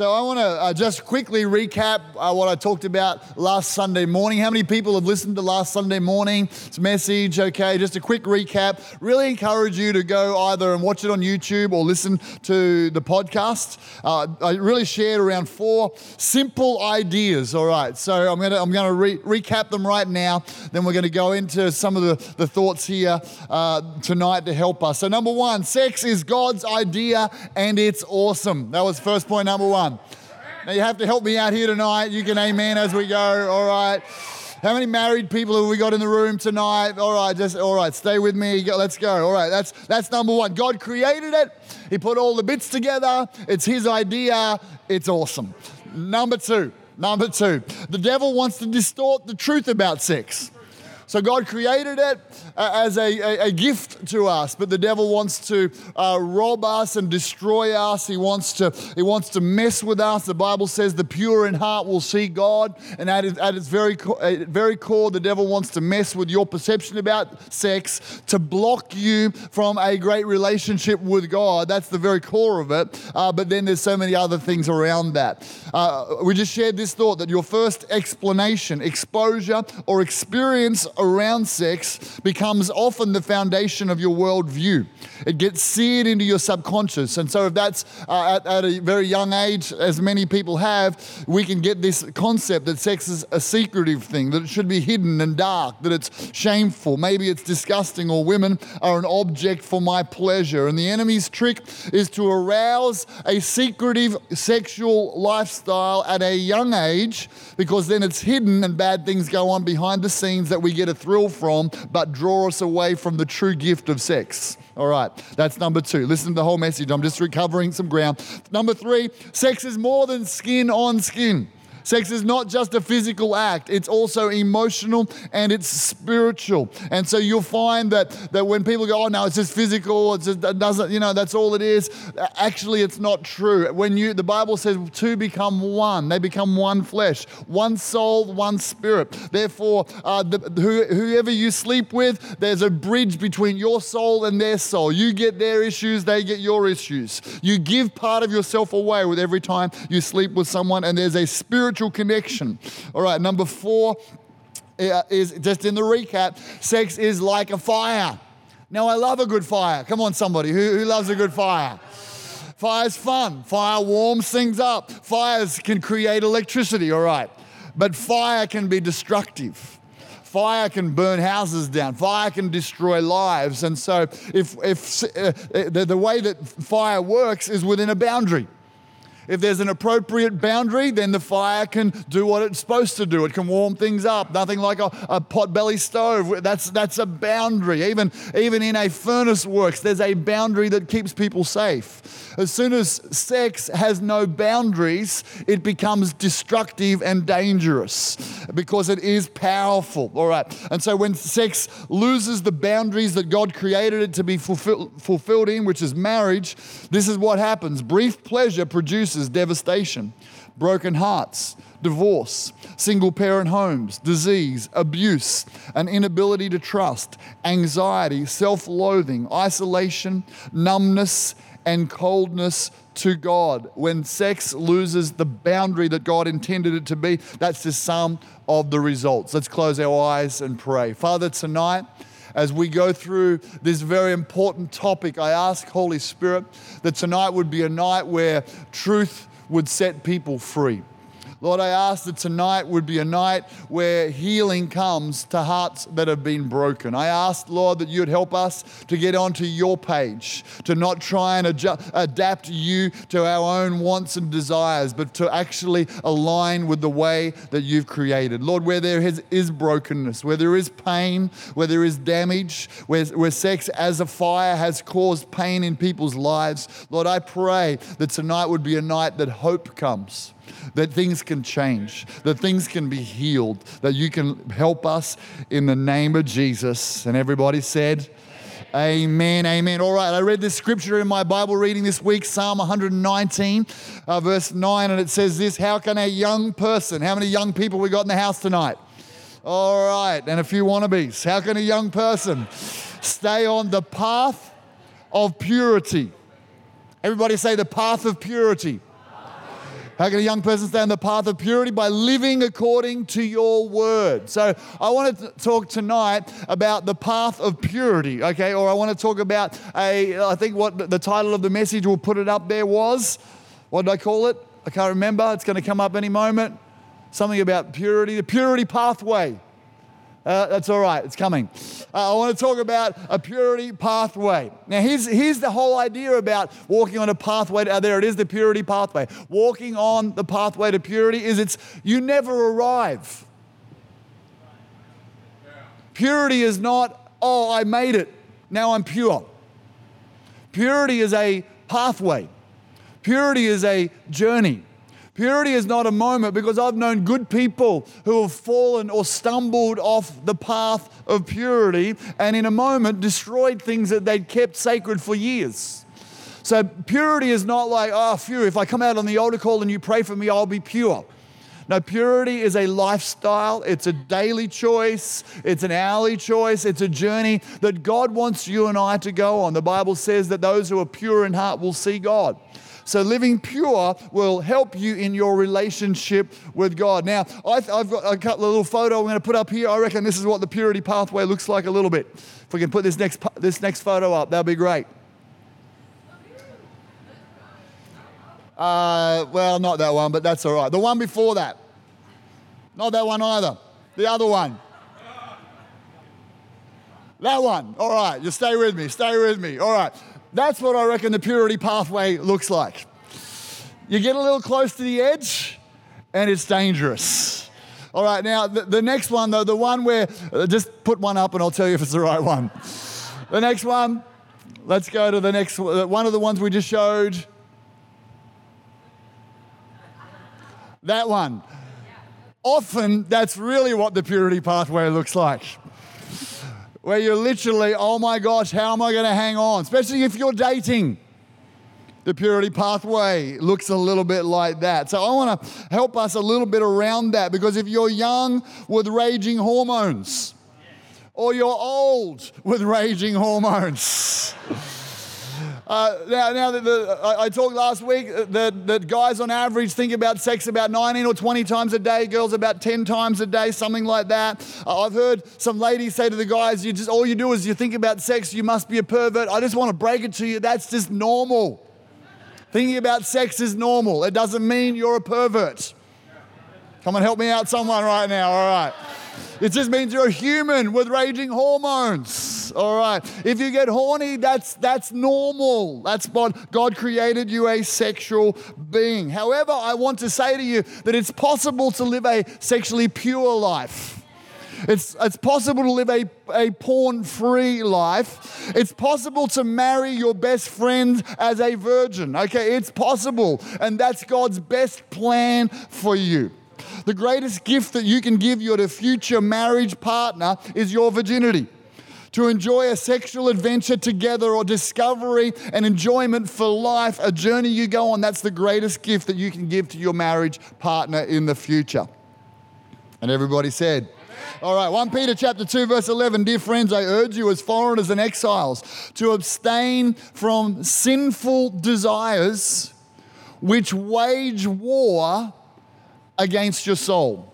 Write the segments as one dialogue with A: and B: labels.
A: So, I want to uh, just quickly recap uh, what I talked about last Sunday morning. How many people have listened to last Sunday morning's message? Okay, just a quick recap. Really encourage you to go either and watch it on YouTube or listen to the podcast. Uh, I really shared around four simple ideas. All right, so I'm going to I'm to re- recap them right now. Then we're going to go into some of the, the thoughts here uh, tonight to help us. So, number one, sex is God's idea and it's awesome. That was first point number one. Now, you have to help me out here tonight. You can amen as we go. All right. How many married people have we got in the room tonight? All right, just all right. Stay with me. Let's go. All right, that's that's number one. God created it. He put all the bits together. It's His idea. It's awesome. Number two. Number two. The devil wants to distort the truth about sex. So God created it uh, as a, a, a, gift to us, but the devil wants to uh, rob us and destroy us. He wants to he wants to mess with us. The Bible says the pure in heart will see God, and at its, at its very uh, very core, the devil wants to mess with your perception about sex to block you from a great relationship with God. That's the very core of it. Uh, but then there's so many other things around that. Uh, we just shared this thought that your first explanation, exposure, or experience around sex becomes often the foundation of your worldview. It gets seared into your subconscious. And so, if that's uh, at, at, a very young age, as many people have, we can get this concept that sex is a secretive thing, that it should be hidden and dark, that it's shameful, maybe it's disgusting, or women are an object for my pleasure. And the enemy's trick is to arouse a secretive sexual lifestyle at a young age because then it's hidden and bad things go on behind the scenes that we get a thrill from, but draw us away from the true gift of sex. All right, that's number two. Listen to the whole message. I'm just recovering some ground. Number three, sex is more than skin on skin. Sex is not just a physical act, it's also emotional and it's spiritual. And so you'll find that, that when people go, oh no, it's just physical, it just it doesn't, you know, that's all it is. Actually, it's not true. When you the Bible says two become one, they become one flesh, one soul, one spirit. Therefore, uh, the, who, whoever you sleep with, there's a bridge between your soul and their soul. You get their issues, they get your issues. You give part of yourself away with every time you sleep with someone, and there's a spiritual spiritual connection. All right, number four uh, is just in the recap sex is like a fire. Now, I love a good fire. Come on, somebody. Who, who loves a good fire? Fire's fun. Fire warms things up. Fires can create electricity, all right. But fire can be destructive. Fire can burn houses down. Fire can destroy lives. And so, if, if uh, the, the way that fire works is within a boundary. If there's an appropriate boundary, then the fire can do what it's supposed to do. It can warm things up. Nothing like a, a potbelly stove. That's, that's a boundary. Even, even in a furnace works, there's a boundary that keeps people safe. As soon as sex has no boundaries, it becomes destructive and dangerous because it is powerful. All right. And so when sex loses the boundaries that God created it to be fulfill, fulfilled in, which is marriage, this is what happens. Brief pleasure produces devastation, broken hearts, divorce, single parent homes, disease, abuse, an inability to trust, anxiety, self loathing, isolation, numbness, and coldness to God. When sex loses the boundary that God intended it to be, that's the sum of the results. Let's close our eyes and pray. Father, tonight, as we go through this very important topic, I ask, Holy Spirit, that tonight would be a night where truth would set people free. Lord, I ask that tonight would be a night where healing comes to hearts that have been broken. I ask, Lord, that you'd help us to get onto your page, to not try and adjust, adapt you to our own wants and desires, but to actually align with the way that you've created. Lord, where there is, is brokenness, where there is pain, where there is damage, where, where sex as a fire has caused pain in people's lives, Lord, I pray that tonight would be a night that hope comes that things can change, that things can be healed, that you can help us in the name of Jesus. And everybody said, Amen, amen. All right, I read this scripture in my Bible reading this week, Psalm 119, uh, verse 9, and it says this How can a young person, how many young people we got in the house tonight? All right, and a few wannabes. How can a young person stay on the path of purity? Everybody say the path of purity. How can a young person stay on the path of purity? By living according to your word. So I want to talk tonight about the path of purity, okay? Or I want to talk about a, I think what the title of the message, we'll put it up there, was, what did I call it? I can't remember. It's going to come up any moment. Something about purity, the purity pathway. Uh, that's all right, it's coming. Uh, I want to talk about a purity pathway. Now, here's, here's the whole idea about walking on a pathway. To, uh, there it is, the purity pathway. Walking on the pathway to purity is it's you never arrive. Purity is not, oh, I made it, now I'm pure. Purity is a pathway, purity is a journey. Purity is not a moment because I've known good people who have fallen or stumbled off the path of purity and in a moment destroyed things that they'd kept sacred for years. So purity is not like, oh, phew, if I come out on the altar call and you pray for me, I'll be pure. No, purity is a lifestyle, it's a daily choice, it's an hourly choice, it's a journey that God wants you and I to go on. The Bible says that those who are pure in heart will see God. So living pure will help you in your relationship with God. Now, I've got a couple of little photo I'm going to put up here. I reckon this is what the purity pathway looks like a little bit. If we can put this next, this next photo up, that'll be great. Uh, well, not that one, but that's all right. The one before that. Not that one either. The other one. That one. All right, you stay with me. Stay with me. All right. That's what I reckon the purity pathway looks like. You get a little close to the edge, and it's dangerous. All right, now the, the next one, though, the one where, uh, just put one up and I'll tell you if it's the right one. The next one, let's go to the next one. One of the ones we just showed. That one. Often, that's really what the purity pathway looks like where you're literally, oh my gosh, how am I going to hang on? Especially if you're dating. The purity pathway looks a little bit like that. So I want to help us a little bit around that because if you're young with raging hormones, or you're old with raging hormones, uh, now, now the, the, I, I, talked last week that, that guys on average think about sex about 19 or 20 times a day, girls about 10 times a day, something like that. Uh, I've heard some ladies say to the guys, "You just all you do is you think about sex, you must be a pervert." I just want to break it to you, that's just normal. Thinking about sex is normal. It doesn't mean you're a pervert. Come and help me out, someone right now. All right. It just means you're a human with raging hormones. All right. If you get horny, that's that's normal. That's what God created you a sexual being. However, I want to say to you that it's possible to live a sexually pure life. It's, it's possible to live a, a porn free life. It's possible to marry your best friend as a virgin. Okay, it's possible. And that's God's best plan for you. The greatest gift that you can give your future marriage partner is your virginity. To enjoy a sexual adventure together or discovery and enjoyment for life, a journey you go on, that's the greatest gift that you can give to your marriage partner in the future. And everybody said, all right, 1 Peter chapter 2 verse 11, dear friends, I urge you as foreigners and exiles to abstain from sinful desires which wage war against your soul.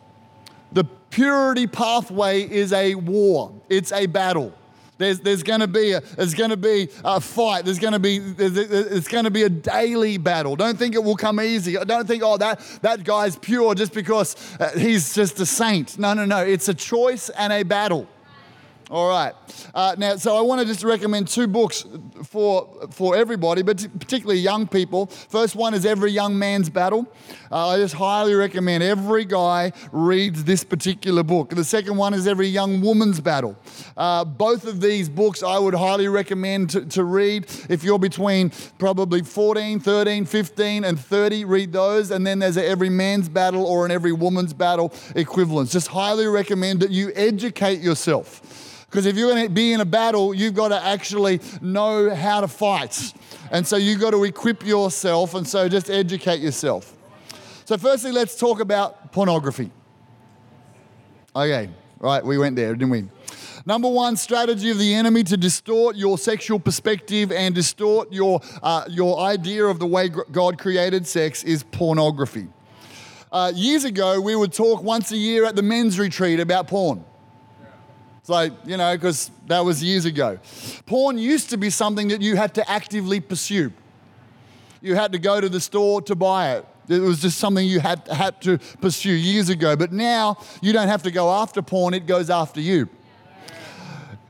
A: The purity pathway is a war, it's a battle. There's, there's going to be a there's going to be a fight. There's going to be it's going to be a daily battle. Don't think it will come easy. Don't think oh that that guy's pure just because uh, he's just a saint. No no no. It's a choice and a battle. All right. Uh, now, so I want to just recommend two books for, for everybody, but particularly young people. First one is Every Young Man's Battle. Uh, I just highly recommend every guy reads this particular book. The second one is Every Young Woman's Battle. Uh, both of these books I would highly recommend to, to read. If you're between probably 14, 13, 15, and 30, read those. And then there's an Every Man's Battle or an Every Woman's Battle equivalent. Just highly recommend that you educate yourself. Because if you're going to be in a battle, you've got to actually know how to fight. And so you've got to equip yourself, and so just educate yourself. So, firstly, let's talk about pornography. Okay, right, we went there, didn't we? Number one strategy of the enemy to distort your sexual perspective and distort your, uh, your idea of the way God created sex is pornography. Uh, years ago, we would talk once a year at the men's retreat about porn. It's like, you know, because that was years ago. Porn used to be something that you had to actively pursue. You had to go to the store to buy it. It was just something you had, had to pursue years ago. But now you don't have to go after porn, it goes after you.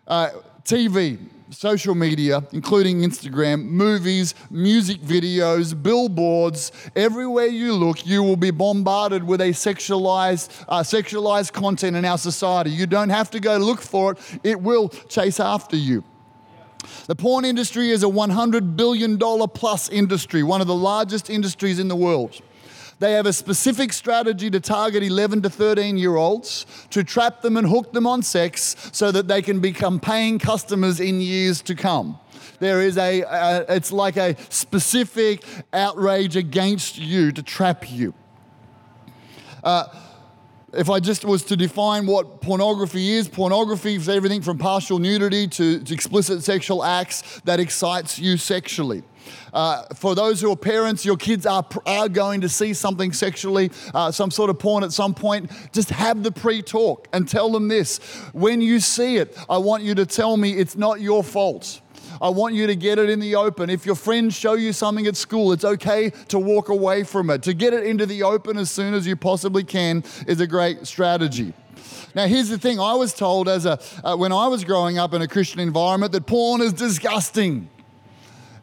A: Uh, TV, social media, including Instagram, movies, music videos, billboards, everywhere you look, you will be bombarded with a sexualized, uh, sexualized content in our society. You don't have to go look for it, it will chase after you. The porn industry is a $100 billion plus industry, one of the largest industries in the world. They have a specific strategy to target 11 to 13 year olds to trap them and hook them on sex so that they can become paying customers in years to come. There is a, a it's like a specific outrage against you to trap you. Uh, if I just was to define what pornography is, pornography is everything from partial nudity to, to explicit sexual acts that excites you sexually. Uh, for those who are parents, your kids are, are going to see something sexually, uh, some sort of porn at some point. Just have the pre talk and tell them this. When you see it, I want you to tell me it's not your fault. I want you to get it in the open. If your friends show you something at school, it's okay to walk away from it. To get it into the open as soon as you possibly can is a great strategy. Now, here's the thing I was told as a, uh, when I was growing up in a Christian environment that porn is disgusting.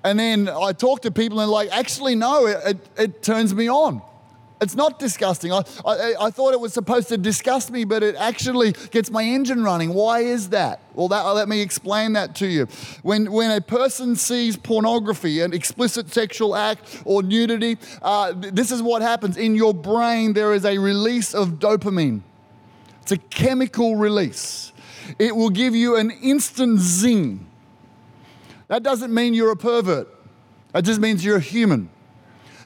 A: And then I talk to people and like, actually, no, it, it, it turns me on. It's not disgusting. I, I, I, thought it was supposed to disgust me, but it actually gets my engine running. Why is that? Well, that, let me explain that to you. When, when a person sees pornography, an explicit sexual act or nudity, uh, this is what happens. In your brain, there is a release of dopamine, it's a chemical release. It will give you an instant zing. That doesn't mean you're a pervert, that just means you're a human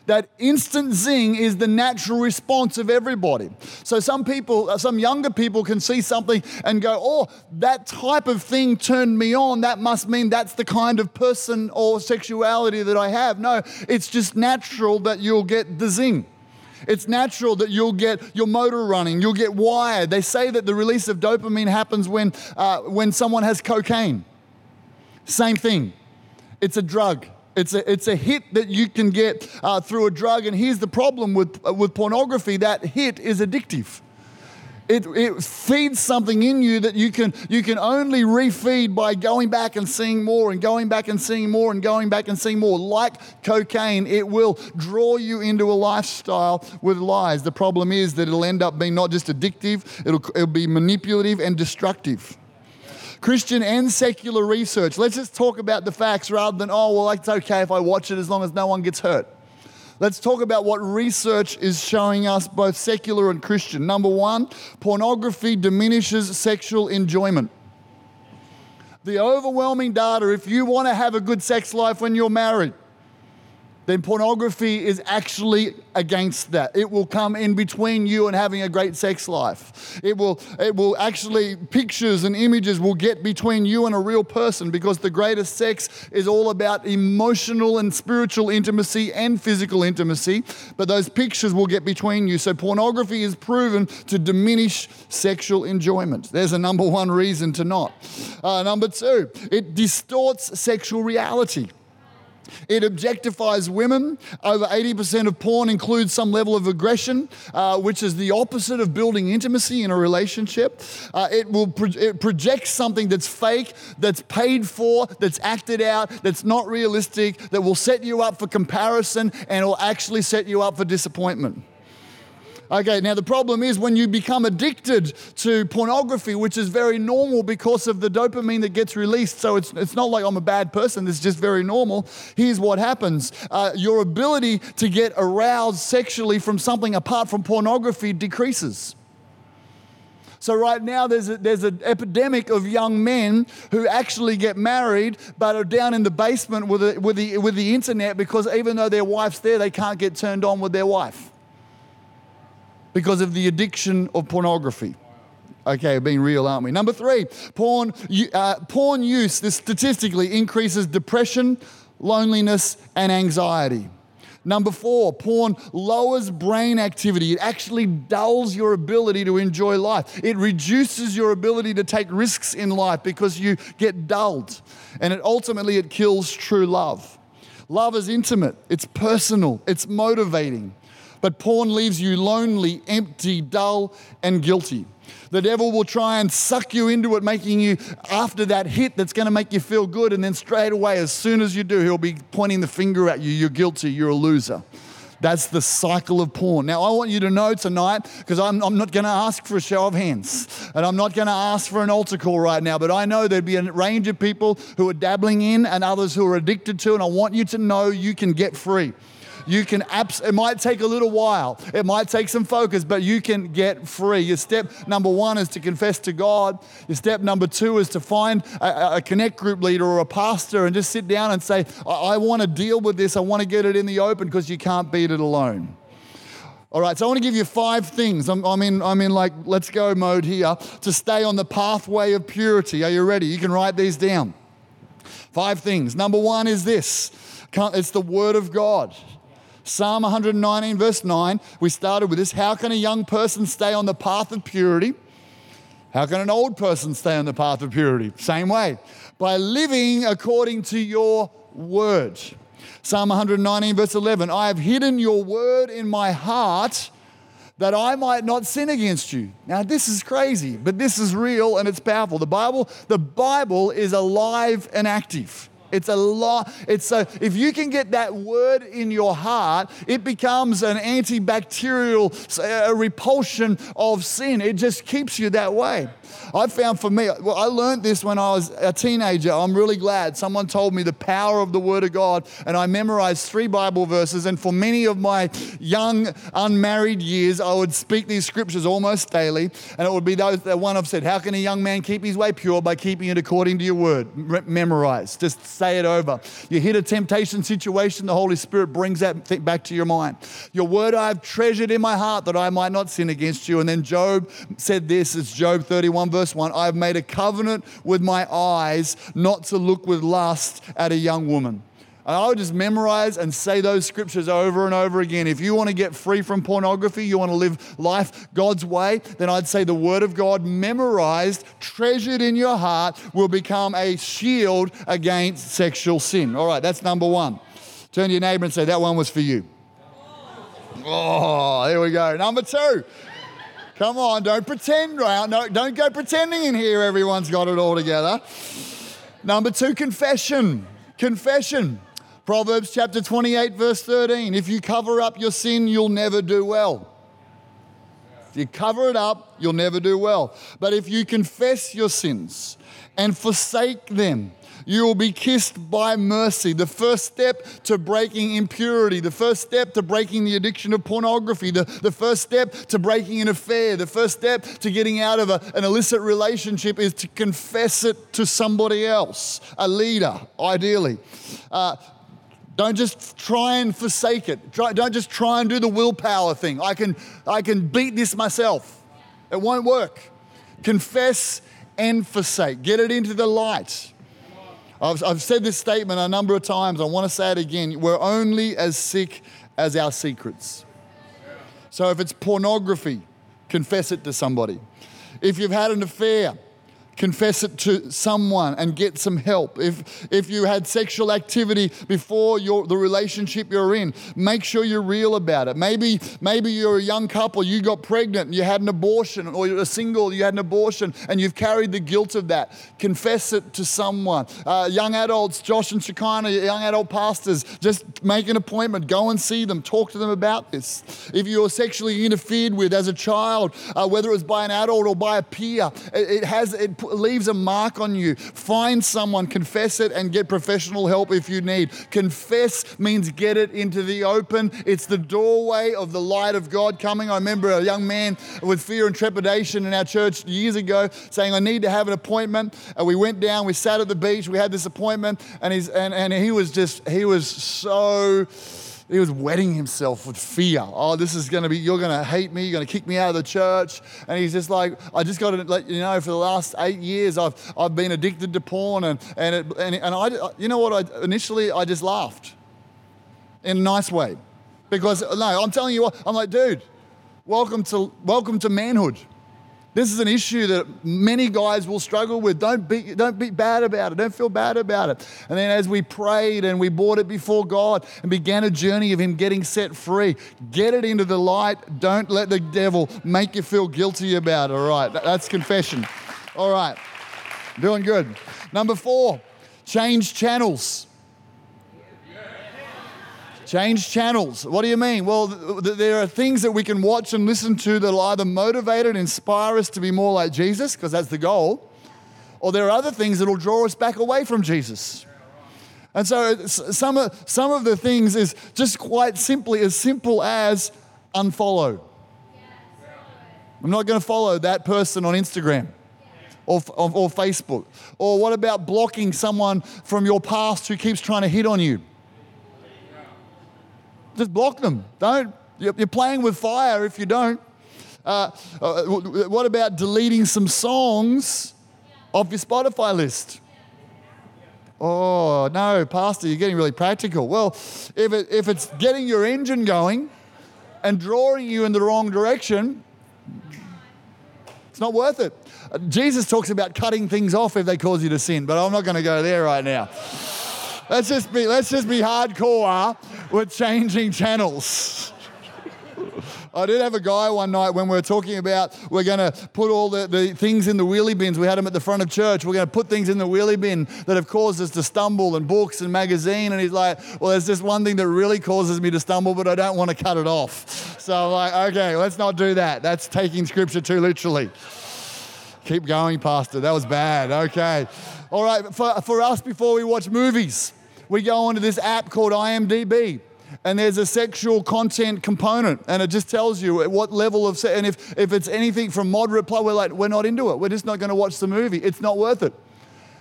A: that instant zing is the natural response of everybody. So some people, uh, some younger people can see something and go, oh, that type of thing turned me on. That must mean that's the kind of person or sexuality that I have. No, it's just natural that you'll get the zing. It's natural that you'll get your motor running, you'll get wired. They say that the release of dopamine happens when, uh, when someone has cocaine. Same thing. It's a drug. It's a, it's a hit that you can get uh, through a drug. And here's the problem with, uh, with pornography that hit is addictive. It, it feeds something in you that you can, you can only refeed by going back and seeing more and going back and seeing more and going back and seeing more. Like cocaine, it will draw you into a lifestyle with lies. The problem is that it'll end up being not just addictive, it'll, it'll be manipulative and destructive. Christian and secular research. Let's just talk about the facts rather than, oh, well, it's okay if I watch it as long as no one gets hurt. Let's talk about what research is showing us, both secular and Christian. Number one, pornography diminishes sexual enjoyment. The overwhelming data, if you want to have a good sex life when you're married, then pornography is actually against that. It will come in between you and having a great sex life. It will, it will actually, pictures and images will get between you and a real person because the greatest sex is all about emotional and spiritual intimacy and physical intimacy. But those pictures will get between you. So pornography is proven to diminish sexual enjoyment. There's a number one reason to not. Uh, number two, it distorts sexual reality. It objectifies women. Over 80% of porn includes some level of aggression, uh, which is the opposite of building intimacy in a relationship. Uh, it will pro- it projects something that's fake, that's paid for, that's acted out, that's not realistic, that will set you up for comparison and will actually set you up for disappointment. Okay, now the problem is when you become addicted to pornography, which is very normal because of the dopamine that gets released. So it's, it's not like I'm a bad person, it's just very normal. Here's what happens uh, your ability to get aroused sexually from something apart from pornography decreases. So, right now, there's, a, there's an epidemic of young men who actually get married but are down in the basement with the, with, the, with the internet because even though their wife's there, they can't get turned on with their wife because of the addiction of pornography. Okay, being real, aren't we? Number three, porn, uh, porn use, this statistically increases depression, loneliness, and anxiety. Number four, porn lowers brain activity. It actually dulls your ability to enjoy life. It reduces your ability to take risks in life because you get dulled. And it ultimately it kills true love. Love is intimate, it's personal, it's motivating. But porn leaves you lonely, empty, dull, and guilty. The devil will try and suck you into it, making you after that hit that's going to make you feel good. And then straight away, as soon as you do, he'll be pointing the finger at you. You're guilty. You're a loser. That's the cycle of porn. Now, I want you to know tonight, because I'm, I'm, not going to ask for a show of hands, and I'm not going to ask for an altar call right now, but I know there'd be a range of people who are dabbling in and others who are addicted to, and I want you to know you can get free. You can, abs- it might take a little while, it might take some focus, but you can get free. Your step number one is to confess to God. Your step number two is to find a, a connect group leader or a pastor and just sit down and say, I, I want to deal with this, I want to get it in the open because you can't beat it alone. All right, so I want to give you five things. I'm, I'm, in, I'm in like let's go mode here to stay on the pathway of purity. Are you ready? You can write these down. Five things. Number one is this it's the Word of God. Psalm 119, verse 9, we started with this How can a young person stay on the path of purity? How can an old person stay on the path of purity? Same way. By living according to your word. Psalm 119, verse 11 I have hidden your word in my heart that I might not sin against you. Now this is crazy, but this is real and it's powerful. The Bible, the Bible is alive and active. It's a lot. It's a, if you can get that word in your heart, it becomes an antibacterial a repulsion of sin. It just keeps you that way. I found for me, well, I learned this when I was a teenager. I'm really glad someone told me the power of the Word of God, and I memorized three Bible verses. And for many of my young, unmarried years, I would speak these scriptures almost daily, and it would be those that one I've said, How can a young man keep his way pure by keeping it according to your Word? Re- memorize, just say it over. You hit a temptation situation, the Holy Spirit brings that back to your mind. Your Word I have treasured in my heart that I might not sin against you. And then Job said this, it's Job 31, verse 1 I have made a covenant with my eyes not to look with lust at a young woman. And I would just memorize and say those scriptures over and over again. If you want to get free from pornography, you want to live life God's way, then I'd say the Word of God, memorized, treasured in your heart, will become a shield against sexual sin. All right, that's number one. Turn to your neighbor and say, That one was for you. Oh, here we go. Number two. Come on, don't pretend. right. No, don't go pretending in here everyone's got it all together. Number two, confession. Confession. Proverbs chapter 28, verse 13. If you cover up your sin, you'll never do well. If you cover it up, you'll never do well. But if you confess your sins and forsake them, you will be kissed by mercy. The first step to breaking impurity, the first step to breaking the addiction of pornography, the, the first step to breaking an affair, the first step to getting out of a, an illicit relationship is to confess it to somebody else, a leader, ideally. Uh, don't just try and forsake it. Try, don't just try and do the willpower thing. I can, I can beat this myself. It won't work. Confess and forsake. Get it into the light. I've, I've said this statement a number of times. I want to say it again. We're only as sick as our secrets. So if it's pornography, confess it to somebody. If you've had an affair, confess it to someone and get some help. If, if you had sexual activity before your, the relationship you're in, make sure you're real about it. Maybe, maybe you're a young couple, you got pregnant and you had an abortion, or you're a single, you had an abortion, and you've carried the guilt of that. Confess it to someone. Uh, young adults, Josh and Shekinah, young adult pastors, just make an appointment, go and see them, talk to them about this. If you were sexually interfered with as a child, uh, whether it was by an adult or by a peer, it, it has it leaves a mark on you. Find someone, confess it, and get professional help if you need. Confess means get it into the open. It's the doorway of the light of God coming. I remember a young man with fear and trepidation in our church years ago saying, I need to have an appointment. And we went down, we sat at the beach, we had this appointment, and, he's, and, and he was just, he was so he was wetting himself with fear. Oh, this is going to be, you're going to hate me, you're going to kick me out of the church. And he's just like, I just got to let you know, for the last eight years, I've, I've been addicted to porn. And, and, it, and, and I, you know what, I, initially I just laughed in a nice way. Because, no, I'm telling you what, I'm like, dude, welcome to, welcome to manhood. This is an issue that many guys will struggle with. Don't be, don't be bad about it. Don't feel bad about it. And then as we prayed and we brought it before God and began a journey of Him getting set free, get it into the light. Don't let the devil make you feel guilty about it. All right, that's confession. All right, doing good. Number four, change channels. Change channels. What do you mean? Well, th- there are things that we can watch and listen to that will either motivate and inspire us to be more like Jesus, because that's the goal, or there are other things that will draw us back away from Jesus. And so some of, some of the things is just quite simply as simple as unfollow. I'm not going to follow that person on Instagram or, or, or Facebook. Or what about blocking someone from your past who keeps trying to hit on you? Just block them. Don't. You're playing with fire if you don't. Uh, uh, what about deleting some songs off your Spotify list? Oh, no, Pastor, you're getting really practical. Well, if, it, if it's getting your engine going and drawing you in the wrong direction, it's not worth it. Uh, Jesus talks about cutting things off if they cause you to sin, but I'm not going to go there right now. Let's just be, let's just be hardcore with changing channels. I did have a guy one night when we were talking about we're going to put all the, the things in the wheelie bins. We had them at the front of church. We're going to put things in the wheelie bin that have caused us to stumble, and books and magazine. And he's like, Well, there's just one thing that really causes me to stumble, but I don't want to cut it off. So I'm like, Okay, let's not do that. That's taking scripture too literally. Keep going, Pastor. That was bad. Okay. All right, for, for us, before we watch movies, we go onto this app called IMDb and there's a sexual content component and it just tells you at what level of and if, if it's anything from moderate play we're like we're not into it. We're just not going to watch the movie. It's not worth it.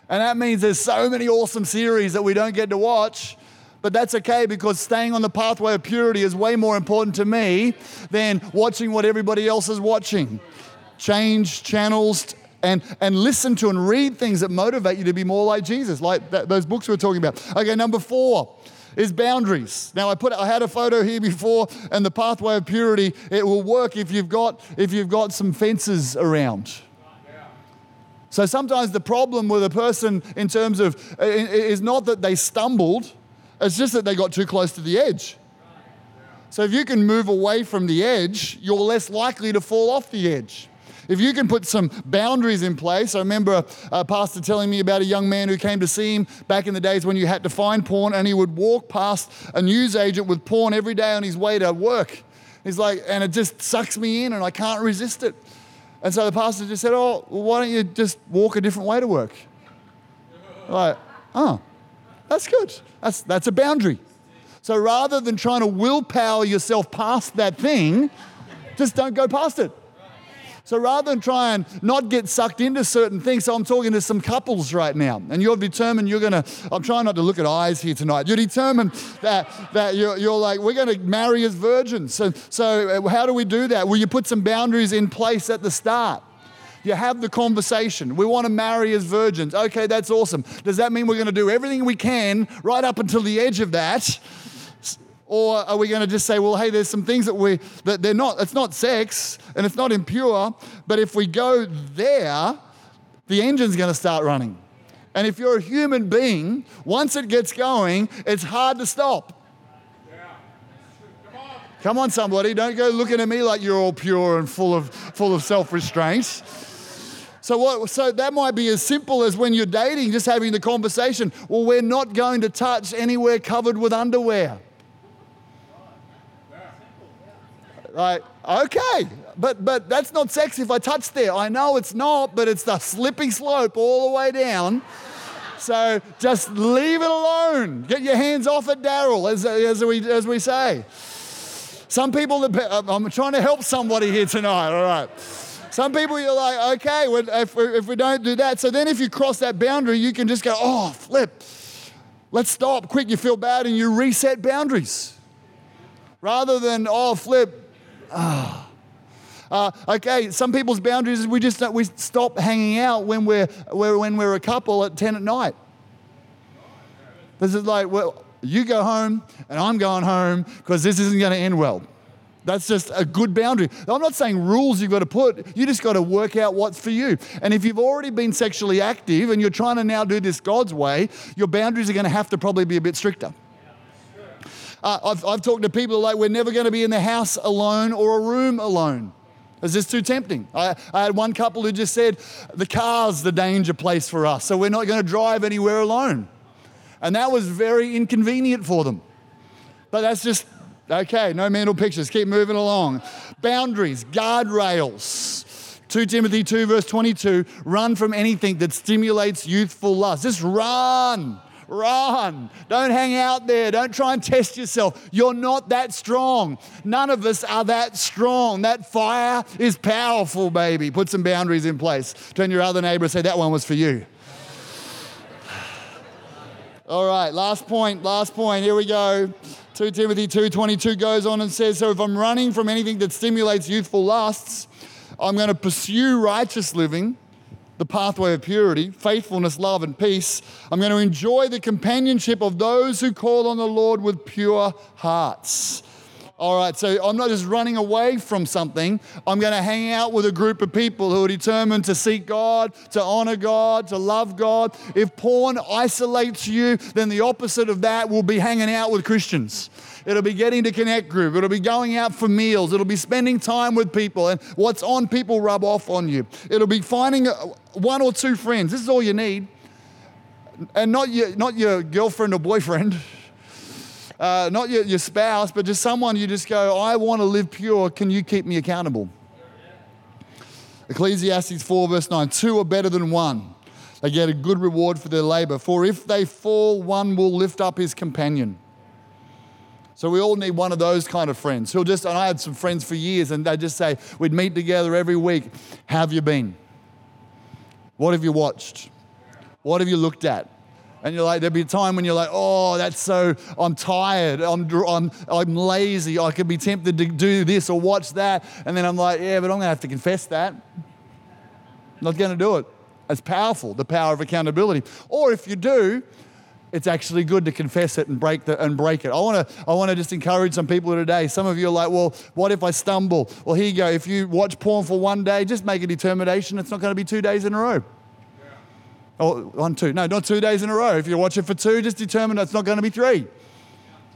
A: And that means there's so many awesome series that we don't get to watch but that's okay because staying on the pathway of purity is way more important to me than watching what everybody else is watching. Change channels and, and listen to and read things that motivate you to be more like Jesus, like those books we are talking about. Okay, number four is boundaries. Now I put I had a photo here before, and the pathway of purity it will work if you've got if you've got some fences around. So sometimes the problem with a person in terms of is not that they stumbled, it's just that they got too close to the edge. So if you can move away from the edge, you're less likely to fall off the edge. If you can put some boundaries in place, I remember a, a, pastor telling me about a young man who came to see him back in the days when you had to find porn, and he would walk past a newsagent with porn every day on his way to work. He's like, and it just sucks me in, and I can't resist it. And so the pastor just said, Oh, well, why don't you just walk a different way to work? Like, oh, that's good. That's, that's a boundary. So rather than trying to willpower yourself past that thing, just don't go past it. So rather than try and not get sucked into certain things, so I'm talking to some couples right now, and you're determined you're going to, I'm trying not to look at eyes here tonight. You're determined that, that you're, you're like, we're going to marry as virgins. So, so uh, how do we do that? Well, you put some boundaries in place at the start. You have the conversation. We want to marry as virgins. Okay, that's awesome. Does that mean we're going to do everything we can right up until the edge of that? Or are we going to just say, well, hey, there's some things that we, that they're not, it's not sex and it's not impure, but if we go there, the engine's going to start running. And if you're a human being, once it gets going, it's hard to stop. Come on, somebody. Don't go looking at me like you're all pure and full of, full of self restraint. So, what, so that might be as simple as when you're dating, just having the conversation. Well, we're not going to touch anywhere covered with underwear. Like, okay, but but that's not sexy if I touch there. I know it's not, but it's the slipping slope all the way down. So just leave it alone. Get your hands off it, Daryl, as, as, we, as we say. Some people, I'm trying to help somebody here tonight, all right. Some people, you're like, okay, if, if we don't do that. So then if you cross that boundary, you can just go, oh, flip. Let's stop. Quick, you feel bad and you reset boundaries. Rather than, oh, flip. Ah. Uh, okay, some people's boundaries is we just we stop hanging out when we're, when we're a couple at 10 at night. This is like, well, you go home and I'm going home because this isn't going to end well. That's just a good boundary. I'm not saying rules you've got to put, you just got to work out what's for you. And if you've already been sexually active and you're trying to now do this God's way, your boundaries are going to have to probably be a bit stricter. Uh, I've, I've talked to people like, we're never going to be in the house alone or a room alone. It's just too tempting. I, I had one couple who just said, the car's the danger place for us, so we're not going to drive anywhere alone. And that was very inconvenient for them. But that's just Okay, no mental pictures. Keep moving along. Boundaries, guardrails. 2 Timothy 2, verse 22 run from anything that stimulates youthful lust. Just run. Run. Don't hang out there. Don't try and test yourself. You're not that strong. None of us are that strong. That fire is powerful, baby. Put some boundaries in place. Turn your other neighbor and say, That one was for you. All right, last point, last point. Here we go. 2 Timothy 2:22 goes on and says, "So if I'm running from anything that stimulates youthful lusts, I'm going to pursue righteous living, the pathway of purity, faithfulness, love and peace. I'm going to enjoy the companionship of those who call on the Lord with pure hearts." All right, so I'm not just running away from something. I'm going to hang out with a group of people who are determined to seek God, to honor God, to love God. If porn isolates you, then the opposite of that will be hanging out with Christians. It'll be getting to connect group. It'll be going out for meals. It'll be spending time with people, and what's on people rub off on you. It'll be finding uh, one or two friends. This is all you need, and not your, not your girlfriend or boyfriend. uh, not your, your spouse, but just someone you just go, I want to live pure. Can you keep me accountable? Ecclesiastes 4, verse 9 Two are better than one. They get a good reward for their labor. For if they fall, one will lift up his companion. So we all need one of those kind of friends who'll just, and I had some friends for years, and they just say, we'd meet together every week. How have you been? What have you watched? What have you looked at? And you're like, there'll be a time when you're like, oh, that's so, I'm tired, I'm, I'm, I'm lazy, I could be tempted to do this or watch that. And then I'm like, yeah, but I'm gonna have to confess that. I'm not gonna do it. It's powerful, the power of accountability. Or if you do, it's actually good to confess it and break, the, and break it. I wanna, I wanna just encourage some people today. Some of you are like, well, what if I stumble? Well, here you go. If you watch porn for one day, just make a determination it's not gonna be two days in a row. Or oh, one, two. No, not two days in a row. If you watch it for two, just determine it's not going to be three.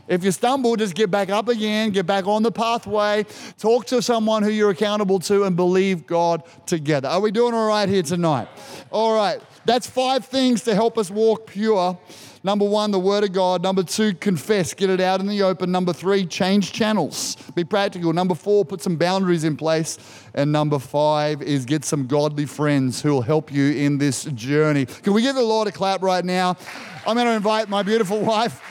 A: If you stumble, just get back up again, get back on the pathway, talk to someone who you're accountable to, and believe God together. Are we doing all right here tonight? All right. That's five things to help us walk pure. Number one, the Word of God. Number two, confess, get it out in the open. Number three, change channels, be practical. Number four, put some boundaries in place. And number five is get some godly friends who will help you in this journey. Can we give the Lord a clap right now? I'm going to invite my beautiful wife.